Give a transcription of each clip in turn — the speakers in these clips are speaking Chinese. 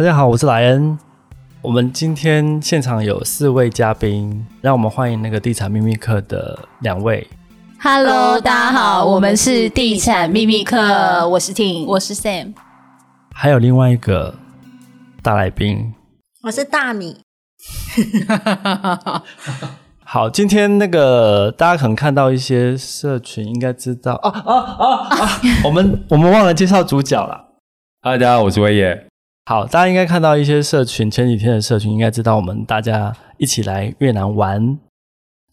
大家好，我是莱恩。我们今天现场有四位嘉宾，让我们欢迎那个地产秘密课的两位。Hello，大家好，我们是地产秘密课，我是 Ting，我是 Sam，还有另外一个大来宾，我是大米。好，今天那个大家可能看到一些社群，应该知道啊啊啊啊！我们我们忘了介绍主角了。嗨，大家好，我是威爷。好，大家应该看到一些社群，前几天的社群应该知道我们大家一起来越南玩。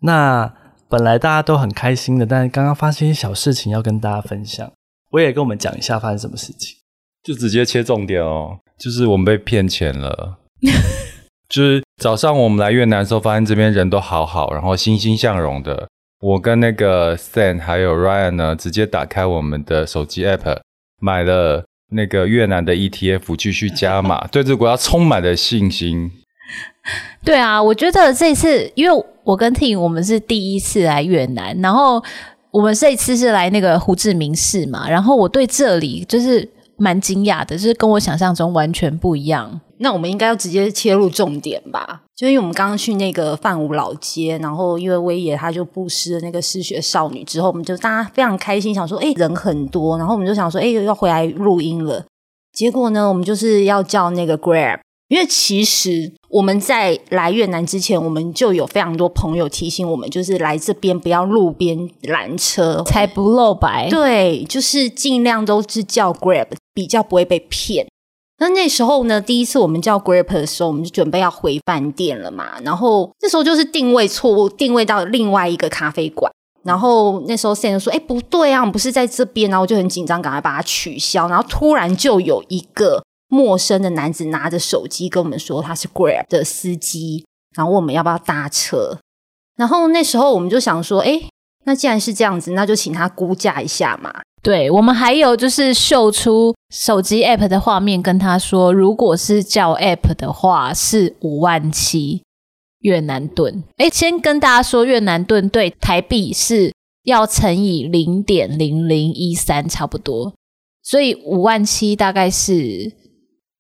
那本来大家都很开心的，但是刚刚发生一些小事情要跟大家分享。我也跟我们讲一下发生什么事情，就直接切重点哦，就是我们被骗钱了。就是早上我们来越南的时候，发现这边人都好好，然后欣欣向荣的。我跟那个 Sam 还有 Ryan 呢，直接打开我们的手机 App，买了。那个越南的 ETF 继续加码，对这个国家充满了信心。对啊，我觉得这次，因为我跟 Ting 我们是第一次来越南，然后我们这一次是来那个胡志明市嘛，然后我对这里就是蛮惊讶的，就是跟我想象中完全不一样。那我们应该要直接切入重点吧？就因为我们刚刚去那个范武老街，然后因为威爷他就布施了那个失学少女之后，我们就大家非常开心，想说，哎，人很多，然后我们就想说，哎，要回来录音了。结果呢，我们就是要叫那个 Grab，因为其实我们在来越南之前，我们就有非常多朋友提醒我们，就是来这边不要路边拦车，才不露白。对，就是尽量都是叫 Grab，比较不会被骗。那那时候呢，第一次我们叫 Grab 的时候，我们就准备要回饭店了嘛。然后那时候就是定位错误，定位到另外一个咖啡馆。然后那时候 Sam 说：“哎，不对啊，我们不是在这边。”然后我就很紧张，赶快把它取消。然后突然就有一个陌生的男子拿着手机跟我们说他是 Grab 的司机，然后问我们要不要搭车。然后那时候我们就想说：“哎，那既然是这样子，那就请他估价一下嘛。”对，我们还有就是秀出手机 app 的画面，跟他说，如果是叫 app 的话是五万七越南盾。诶，先跟大家说，越南盾对台币是要乘以零点零零一三差不多，所以五万七大概是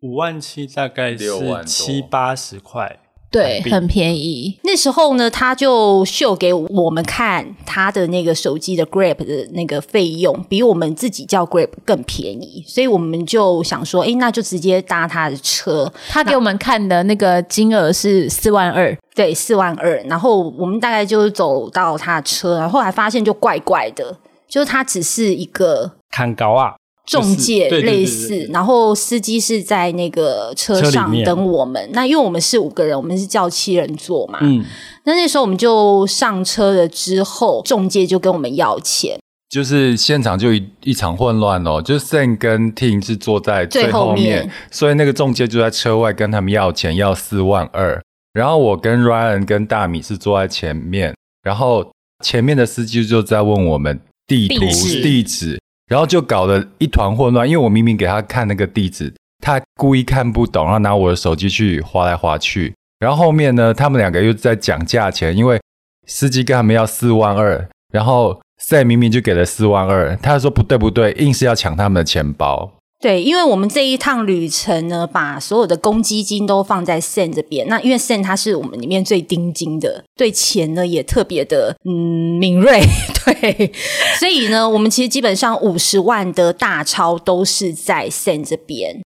五万七大概是七八十块。对，很便宜。那时候呢，他就秀给我们看他的那个手机的 Grab 的那个费用，比我们自己叫 Grab 更便宜，所以我们就想说，哎，那就直接搭他的车。他给我们看的那个金额是四万二，对，四万二。然后我们大概就走到他的车，然后后来发现就怪怪的，就是他只是一个看高啊。中介类似，然后司机是在那个车上等我们。那因为我们是五个人，我们是叫七人座嘛。嗯，那那时候我们就上车了之后，中介就跟我们要钱，就是现场就一一场混乱哦。就是 Sam 跟 Ting 是坐在最后面，后面所以那个中介就在车外跟他们要钱，要四万二。然后我跟 Ryan 跟大米是坐在前面，然后前面的司机就在问我们地图地址。然后就搞得一团混乱，因为我明明给他看那个地址，他故意看不懂，然后拿我的手机去划来划去。然后后面呢，他们两个又在讲价钱，因为司机跟他们要四万二，然后 Sam 明明就给了四万二，他说不对不对，硬是要抢他们的钱包。对，因为我们这一趟旅程呢，把所有的公积金都放在 Sen 这边。那因为 Sen 他是我们里面最盯金的，对钱呢也特别的嗯敏锐。对，所以呢，我们其实基本上五十万的大钞都是在 Sen 这边。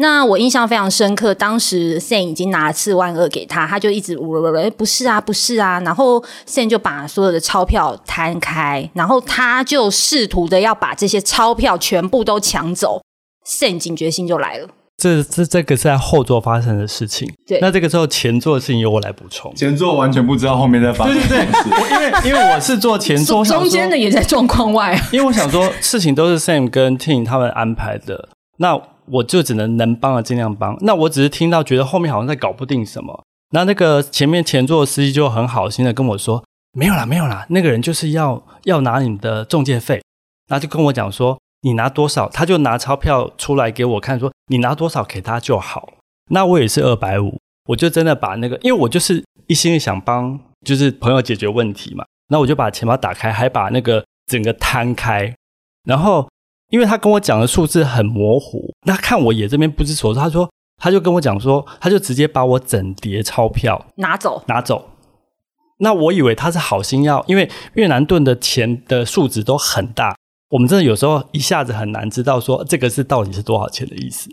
那我印象非常深刻，当时 Sen 已经拿了四万二给他，他就一直呜呜呜，不是啊，不是啊。然后 Sen 就把所有的钞票摊开，然后他就试图的要把这些钞票全部都抢走。Sam 警觉性就来了，这这这个是在后座发生的事情。对，那这个时候前座的事情由我来补充。前座完全不知道后面在发生什么事。对对对，因为因为我是坐前座，中间的也在状况外。因为我想说事情都是 Sam 跟 Ting 他们安排的，那我就只能能帮的尽量帮。那我只是听到觉得后面好像在搞不定什么，那那个前面前座的司机就很好心的跟我说：“没有啦，没有啦，那个人就是要要拿你的中介费。”然后就跟我讲说。你拿多少，他就拿钞票出来给我看，说你拿多少给他就好。那我也是二百五，我就真的把那个，因为我就是一心想帮，就是朋友解决问题嘛。那我就把钱包打开，还把那个整个摊开。然后，因为他跟我讲的数字很模糊，那看我也这边不知所措。他说他就跟我讲说，他就直接把我整叠钞票拿走拿走。那我以为他是好心要，因为越南盾的钱的数值都很大，我们真的有时候一下子很难知道说这个是到底是多少钱的意思。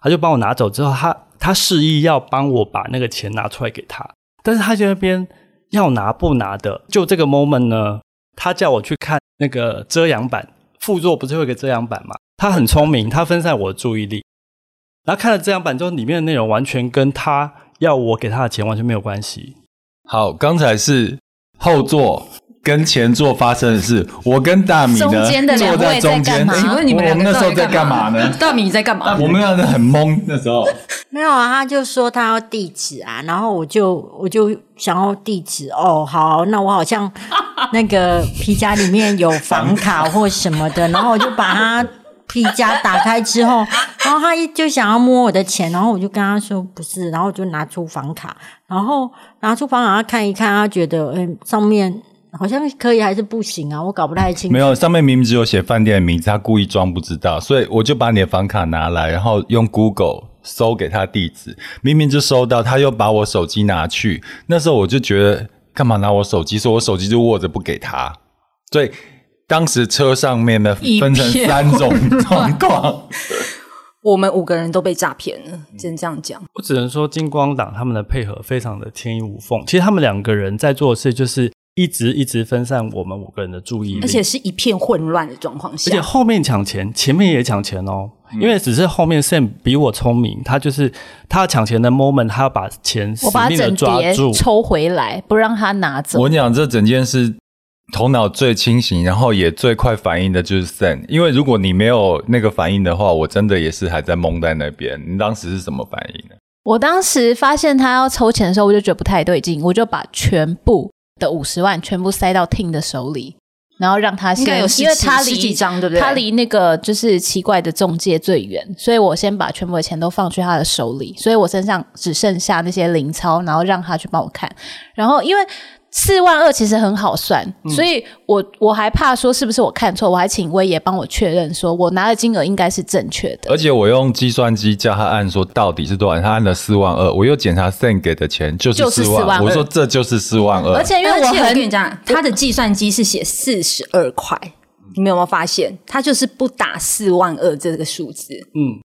他就帮我拿走之后，他他示意要帮我把那个钱拿出来给他，但是他在那边要拿不拿的，就这个 moment 呢，他叫我去看那个遮阳板，副座不是会有个遮阳板吗？他很聪明，他分散我的注意力，然后看了遮阳板之后，里面的内容完全跟他要我给他的钱完全没有关系。好，刚才是后座。跟前座发生的事，我跟大米呢中间的两位在干嘛？请问你们两个那时候在干嘛呢？大米在干嘛？我们两个很懵那时候。没有啊，他就说他要地址啊，然后我就我就想要地址哦，好，那我好像那个皮夹里面有房卡或什么的，然后我就把他皮夹打开之后，然后他一就想要摸我的钱，然后我就跟他说不是，然后我就拿出房卡，然后拿出房卡他看一看，他觉得嗯上面。好像可以还是不行啊？我搞不太清楚。没有，上面明明只有写饭店的名字，他故意装不知道，所以我就把你的房卡拿来，然后用 Google 搜给他地址，明明就收到，他又把我手机拿去。那时候我就觉得，干嘛拿我手机？说我手机就握着不给他。所以当时车上面呢，分成三种状况。我们五个人都被诈骗了，只能这样讲。我只能说，金光党他们的配合非常的天衣无缝。其实他们两个人在做的事就是。一直一直分散我们五个人的注意力，而且是一片混乱的状况下。而且后面抢钱，前面也抢钱哦。嗯、因为只是后面 Sam 比我聪明，他就是他抢钱的 moment，他要把钱死命的抓住，抽回来，不让他拿走。我讲这整件事，头脑最清醒，然后也最快反应的就是 Sam。因为如果你没有那个反应的话，我真的也是还在懵在那边。你当时是什么反应呢？我当时发现他要抽钱的时候，我就觉得不太对劲，我就把全部。的五十万全部塞到 Ting 的手里，然后让他先，有因为他离他离那个就是奇怪的中介最远，所以我先把全部的钱都放去他的手里，所以我身上只剩下那些零钞，然后让他去帮我看，然后因为。四万二其实很好算，嗯、所以我我还怕说是不是我看错，我还请威爷帮我确认，说我拿的金额应该是正确的。而且我用计算机叫他按说到底是多少，他按了四万二，我又检查 Sam 给的钱就是四万，万我说这就是四万二。而且因为我很跟你讲，他的计算机是写四十二块，你们有没有发现？他就是不打四万二这个数字，嗯。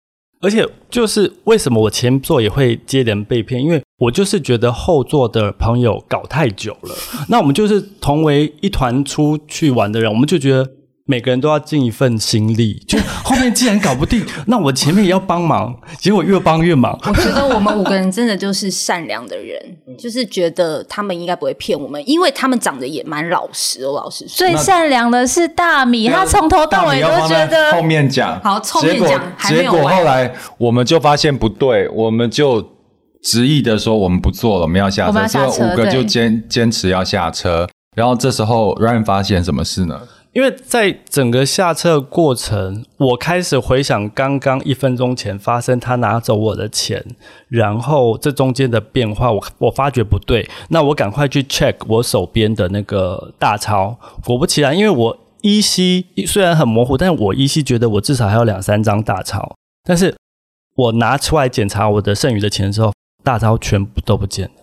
而且就是为什么我前座也会接连被骗，因为我就是觉得后座的朋友搞太久了，那我们就是同为一团出去玩的人，我们就觉得。每个人都要尽一份心力，就 后面既然搞不定，那我前面也要帮忙，结果越帮越忙。我觉得我们五个人真的就是善良的人，就是觉得他们应该不会骗我们，因为他们长得也蛮老实哦，老实说。最善良的是大米，他从头到尾都觉得后面讲好，后面讲还没有完。结果后来我们就发现不对，我们就执意的说我们不做了，我们要下车，所以五个就坚坚持要下车。然后这时候 Ryan 发现什么事呢？因为在整个下车过程，我开始回想刚刚一分钟前发生他拿走我的钱，然后这中间的变化，我我发觉不对，那我赶快去 check 我手边的那个大钞，果不其然，因为我依稀虽然很模糊，但是我依稀觉得我至少还有两三张大钞，但是我拿出来检查我的剩余的钱的时候，大招全部都不见了，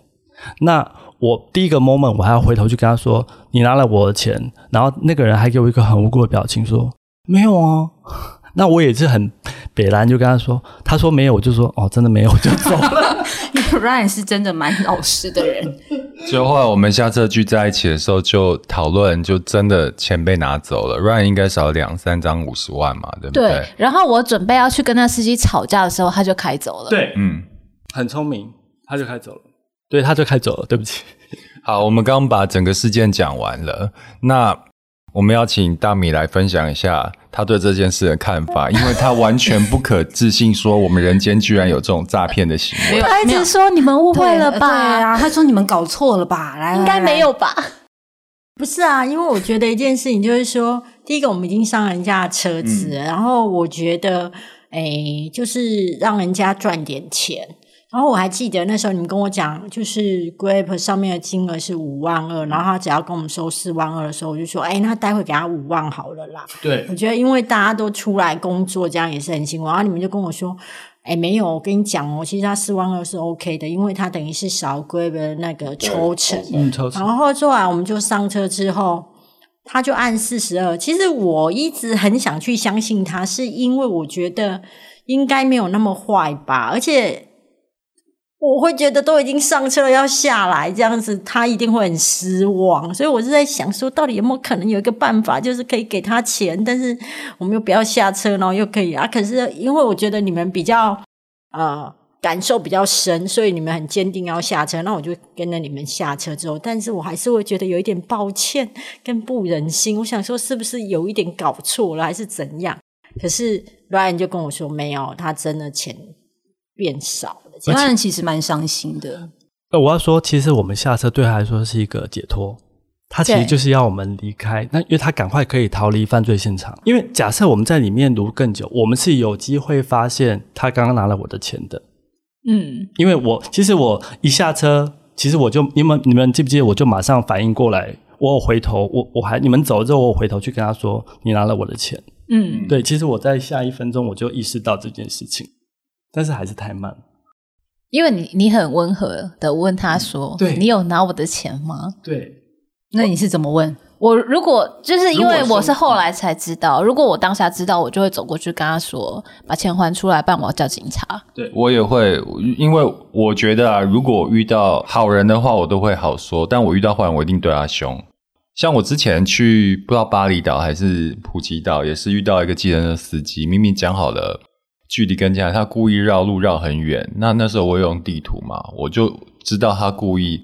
那。我第一个 moment，我还要回头去跟他说：“你拿了我的钱。”然后那个人还给我一个很无辜的表情，说：“没有啊。”那我也是很北兰，就跟他说：“他说没有，我就说哦，真的没有，我就走了。”因为 Ryan 是真的蛮老实的人。就后来我们下次聚在一起的时候，就讨论，就真的钱被拿走了。Ryan 应该少两三张五十万嘛，对不对？对。然后我准备要去跟那司机吵架的时候，他就开走了。对，嗯，很聪明，他就开走了。对，他就开走了。对不起。好，我们刚刚把整个事件讲完了。那我们要请大米来分享一下他对这件事的看法，因为他完全不可置信，说我们人间居然有这种诈骗的行为。他一直说你们误会了吧？对啊，他说你们搞错了吧？来，应该没有吧？不是啊，因为我觉得一件事情就是说，第一个我们已经上人家的车子，嗯、然后我觉得，哎，就是让人家赚点钱。然后我还记得那时候你们跟我讲，就是 Grape 上面的金额是五万二，然后他只要跟我们收四万二的时候，我就说，哎，那待会给他五万好了啦。对，我觉得因为大家都出来工作，这样也是很辛苦。然后你们就跟我说，哎，没有，我跟你讲哦，其实他四万二是 OK 的，因为他等于是少 Grab 的那个抽成。嗯，抽成。然后做完我们就上车之后，他就按四十二。其实我一直很想去相信他，是因为我觉得应该没有那么坏吧，而且。我会觉得都已经上车了，要下来这样子，他一定会很失望。所以我是在想说，到底有没有可能有一个办法，就是可以给他钱，但是我们又不要下车，然后又可以啊？可是因为我觉得你们比较呃感受比较深，所以你们很坚定要下车，那我就跟着你们下车之后，但是我还是会觉得有一点抱歉跟不忍心。我想说，是不是有一点搞错了，还是怎样？可是 Ryan 就跟我说，没有，他真的钱变少。其他人其实蛮伤心的。呃，我要说，其实我们下车对他来说是一个解脱，他其实就是要我们离开，那因为他赶快可以逃离犯罪现场。因为假设我们在里面读更久，我们是有机会发现他刚刚拿了我的钱的。嗯，因为我其实我一下车，其实我就你们你们记不记得，我就马上反应过来，我有回头，我我还你们走了之后，我回头去跟他说，你拿了我的钱。嗯，对，其实我在下一分钟我就意识到这件事情，但是还是太慢。因为你你很温和的问他说：“对，你有拿我的钱吗？”对，那你是怎么问？我如果就是因为我是后来才知道，如果，我当下知道，我就会走过去跟他说：“把钱还出来，不然我要叫警察。”对，我也会，因为我觉得啊，如果遇到好人的话，我都会好说；但我遇到坏人，我一定对他凶。像我之前去不知道巴厘岛还是普吉岛，也是遇到一个计程车司机，明明讲好了。距离跟前，他故意绕路绕很远。那那时候我用地图嘛，我就知道他故意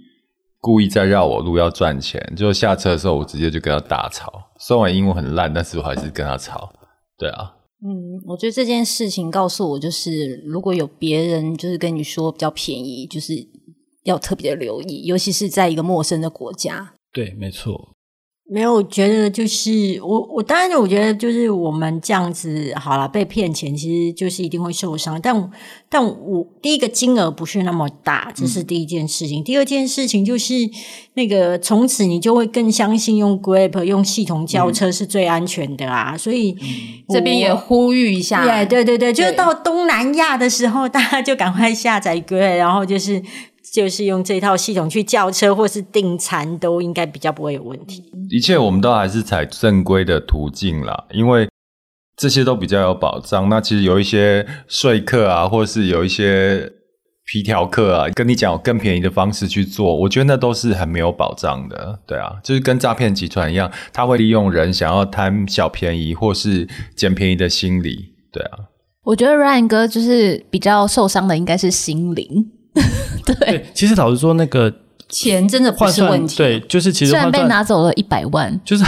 故意在绕我路要赚钱。就下车的时候，我直接就跟他大吵。虽然英文很烂，但是我还是跟他吵。对啊，嗯，我觉得这件事情告诉我，就是如果有别人就是跟你说比较便宜，就是要特别的留意，尤其是在一个陌生的国家。对，没错。没有，我觉得就是我，我当然我觉得就是我们这样子好了，被骗钱其实就是一定会受伤，但但我第一个金额不是那么大，这是第一件事情。嗯、第二件事情就是那个从此你就会更相信用 Grab 用系统叫车是最安全的啊，嗯、所以、嗯、这边也呼吁一下，对对对，就是到东南亚的时候，大家就赶快下载 Grab，然后就是。就是用这套系统去叫车或是订餐，都应该比较不会有问题。一切我们都还是采正规的途径啦，因为这些都比较有保障。那其实有一些说客啊，或是有一些皮条客啊，跟你讲有更便宜的方式去做，我觉得那都是很没有保障的。对啊，就是跟诈骗集团一样，他会利用人想要贪小便宜或是捡便宜的心理。对啊，我觉得 Ryan 哥就是比较受伤的，应该是心灵。对，对，其实老实说，那个钱真的不是问题。对，就是其实虽然被拿走了一百万，就是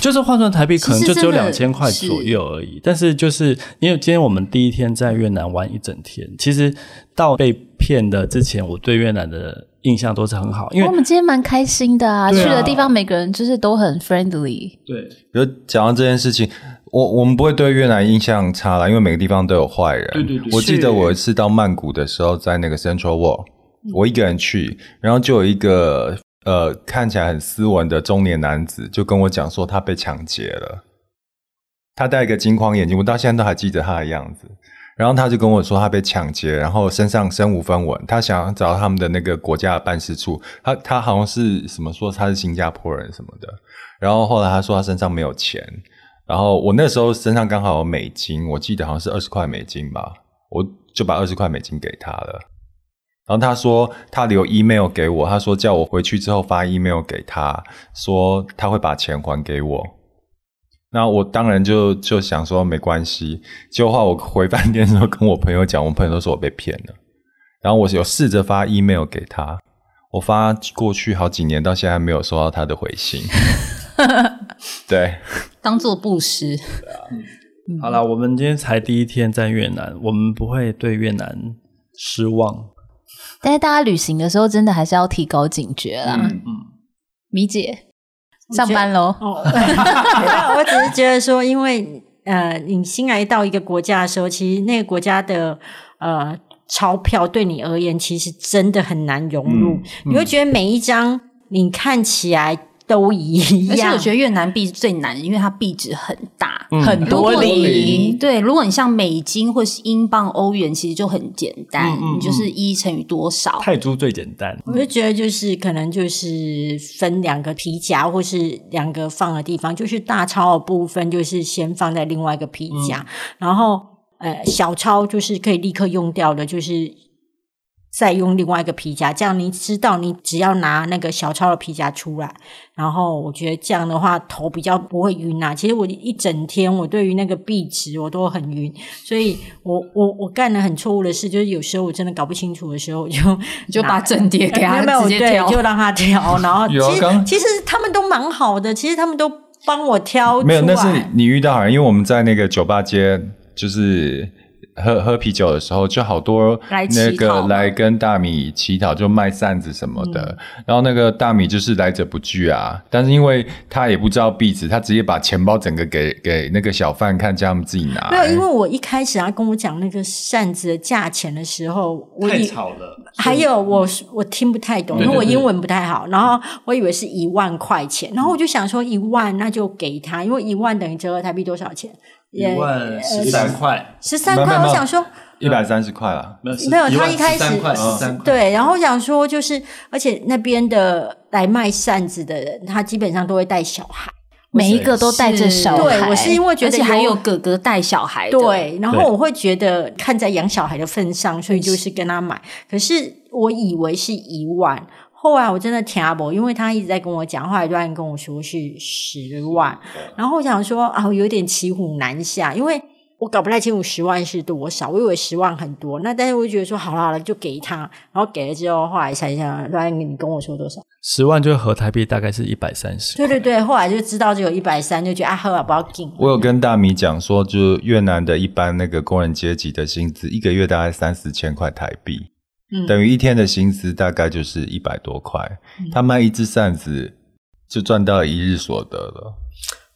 就是换算台币可能就只有两千块左右而已。是，但是就是因为今天我们第一天在越南玩一整天，其实到被骗的之前，我对越南的印象都是很好。因为我们今天蛮开心的啊，啊去的地方每个人就是都很 friendly。对，比如讲到这件事情。我我们不会对越南印象差啦，因为每个地方都有坏人。对对对。我记得我一次到曼谷的时候，在那个 Central World，我一个人去，然后就有一个呃看起来很斯文的中年男子，就跟我讲说他被抢劫了。他戴一个金框眼镜，我到现在都还记得他的样子。然后他就跟我说他被抢劫，然后身上身无分文，他想要找他们的那个国家的办事处。他他好像是什么说他是新加坡人什么的。然后后来他说他身上没有钱。然后我那时候身上刚好有美金，我记得好像是二十块美金吧，我就把二十块美金给他了。然后他说他留 email 给我，他说叫我回去之后发 email 给他，说他会把钱还给我。那我当然就就想说没关系。结果话我回饭店的时候跟我朋友讲，我朋友都说我被骗了。然后我有试着发 email 给他，我发过去好几年到现在还没有收到他的回信。对，当做布施。好了，我们今天才第一天在越南，我们不会对越南失望。但是大家旅行的时候，真的还是要提高警觉啦。嗯，米姐上班喽。哦，我只是觉得说，因为呃，你新来到一个国家的时候，其实那个国家的呃。钞票对你而言其实真的很难融入，嗯嗯、你会觉得每一张你看起来都一样。而且我觉得越南币最难，因为它币值很大，嗯、很多零。对，如果你像美金或是英镑、欧元，其实就很简单，嗯嗯、你就是一乘以多少。泰铢最简单。我就觉得就是可能就是分两个皮夹，或是两个放的地方，就是大钞的部分就是先放在另外一个皮夹，嗯、然后。呃，小钞就是可以立刻用掉的，就是再用另外一个皮夹，这样你知道，你只要拿那个小超的皮夹出来，然后我觉得这样的话头比较不会晕啊。其实我一整天我对于那个壁纸我都很晕，所以我我我干了很错误的事，就是有时候我真的搞不清楚的时候，我就就把整叠给他直接挑，就让他挑。然后 其实其实他们都蛮好的，其实他们都帮我挑。没有，那是你遇到好，因为我们在那个酒吧街。就是喝喝啤酒的时候，就好多那个来跟大米乞讨，就卖扇子什么的。嗯、然后那个大米就是来者不拒啊，但是因为他也不知道币值，他直接把钱包整个给给那个小贩看，叫他们自己拿。没有，因为我一开始他跟我讲那个扇子的价钱的时候，我太吵了。还有我我听不太懂，因为我英文不太好。然后我以为是一万块钱，然后我就想说一万那就给他，因为一万等于折合台币多少钱？一万十三块，十三块。我想说一百三十块了，没有，没有。他一开始对，然后我想说就是，而且那边的来卖扇子的人，他基本上都会带小孩，每一个都带着小孩。对，我是因为觉得还有哥哥带小孩，对。然后我会觉得看在养小孩的份上，所以就是跟他买。可是我以为是一万。后来我真的听不，因为他一直在跟我讲，后来突然跟我说是十万，然后我想说啊，我有点骑虎难下，因为我搞不太清楚十万是多少，我以为十万很多，那但是我就觉得说好了好了，就给他，然后给了之后，后来想想，突然你跟我说多少？十万就合台币大概是一百三十。对对对，后来就知道就有一百三，就觉得啊，好啊，不要紧。我有跟大米讲说，就越南的一般那个工人阶级的薪资，一个月大概三四千块台币。嗯、等于一天的薪资大概就是一百多块，嗯、他卖一只扇子就赚到一日所得了。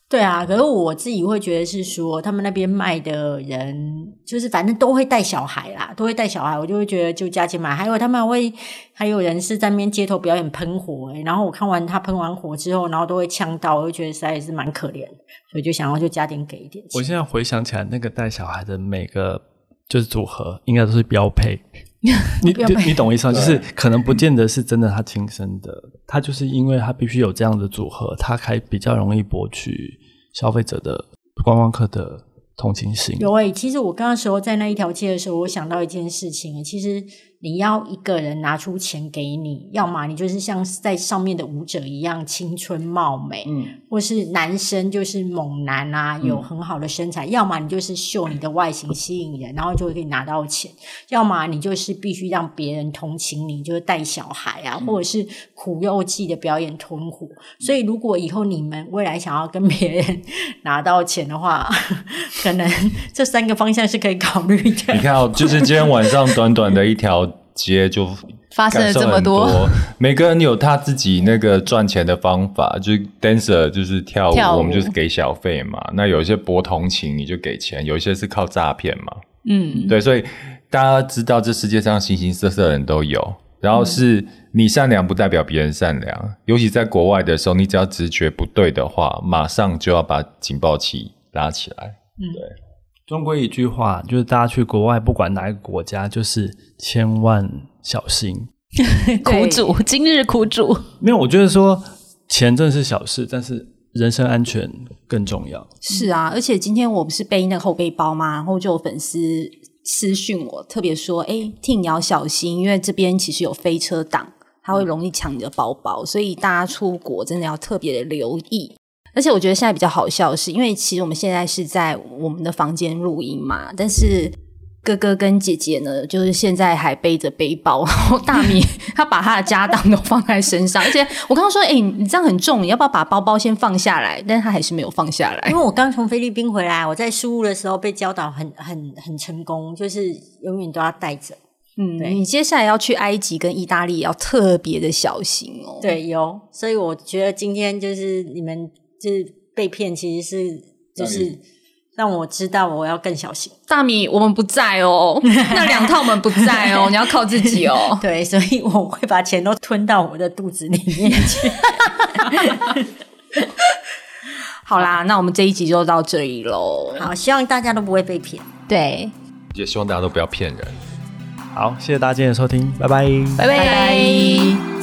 对啊，可是我自己会觉得是说，他们那边卖的人就是反正都会带小孩啦，都会带小孩，我就会觉得就加钱买。还有他们会还有人是在那边街头表演喷火，欸，然后我看完他喷完火之后，然后都会呛到，我就觉得实在是蛮可怜，所以就想要就加点给一点钱。我现在回想起来，那个带小孩的每个就是组合，应该都是标配。你你你懂我意思吗？就是可能不见得是真的他亲生的，他就是因为他必须有这样的组合，他才比较容易博取消费者的观光客的同情心。有诶、欸，其实我刚刚时候在那一条街的时候，我想到一件事情，其实。你要一个人拿出钱给你，要么你就是像在上面的舞者一样青春貌美，嗯，或是男生就是猛男啊，有很好的身材，嗯、要么你就是秀你的外形吸引人，然后就可以拿到钱，要么你就是必须让别人同情你，就是带小孩啊，嗯、或者是苦肉计的表演吞火。所以如果以后你们未来想要跟别人拿到钱的话，可能这三个方向是可以考虑的。你看哦，就是今天晚上短短的一条。街就发生了这么多，每个人有他自己那个赚钱的方法，就是 dancer 就是跳舞，跳舞我们就是给小费嘛。那有一些博同情，你就给钱；有一些是靠诈骗嘛。嗯，对，所以大家知道这世界上形形色色的人都有。然后是你善良不代表别人善良，嗯、尤其在国外的时候，你只要直觉不对的话，马上就要把警报器拉起来。嗯，对。中国一句话就是，大家去国外，不管哪一个国家，就是千万小心。苦主，今日苦主。没有，我觉得说钱真的是小事，但是人身安全更重要。是啊，而且今天我不是背那个后背包吗？然后就有粉丝私讯我，特别说：“哎，Ting 你要小心，因为这边其实有飞车党，他会容易抢你的包包，所以大家出国真的要特别的留意。”而且我觉得现在比较好笑的是，因为其实我们现在是在我们的房间录音嘛，但是哥哥跟姐姐呢，就是现在还背着背包，然后大米 他把他的家当都放在身上，而且我刚刚说，哎、欸，你这样很重，你要不要把包包先放下来？但是他还是没有放下来，因为我刚从菲律宾回来，我在输入的时候被教导很很很成功，就是永远都要带着。嗯，对你接下来要去埃及跟意大利，要特别的小心哦。对，有，所以我觉得今天就是你们。就是被骗，其实是就是让我知道我要更小心。大米，我们不在哦，那两套我们不在哦，你要靠自己哦。对，所以我会把钱都吞到我的肚子里面去。好啦，那我们这一集就到这里喽。好，希望大家都不会被骗。对，也希望大家都不要骗人。好，谢谢大家今天的收听，拜拜，拜拜。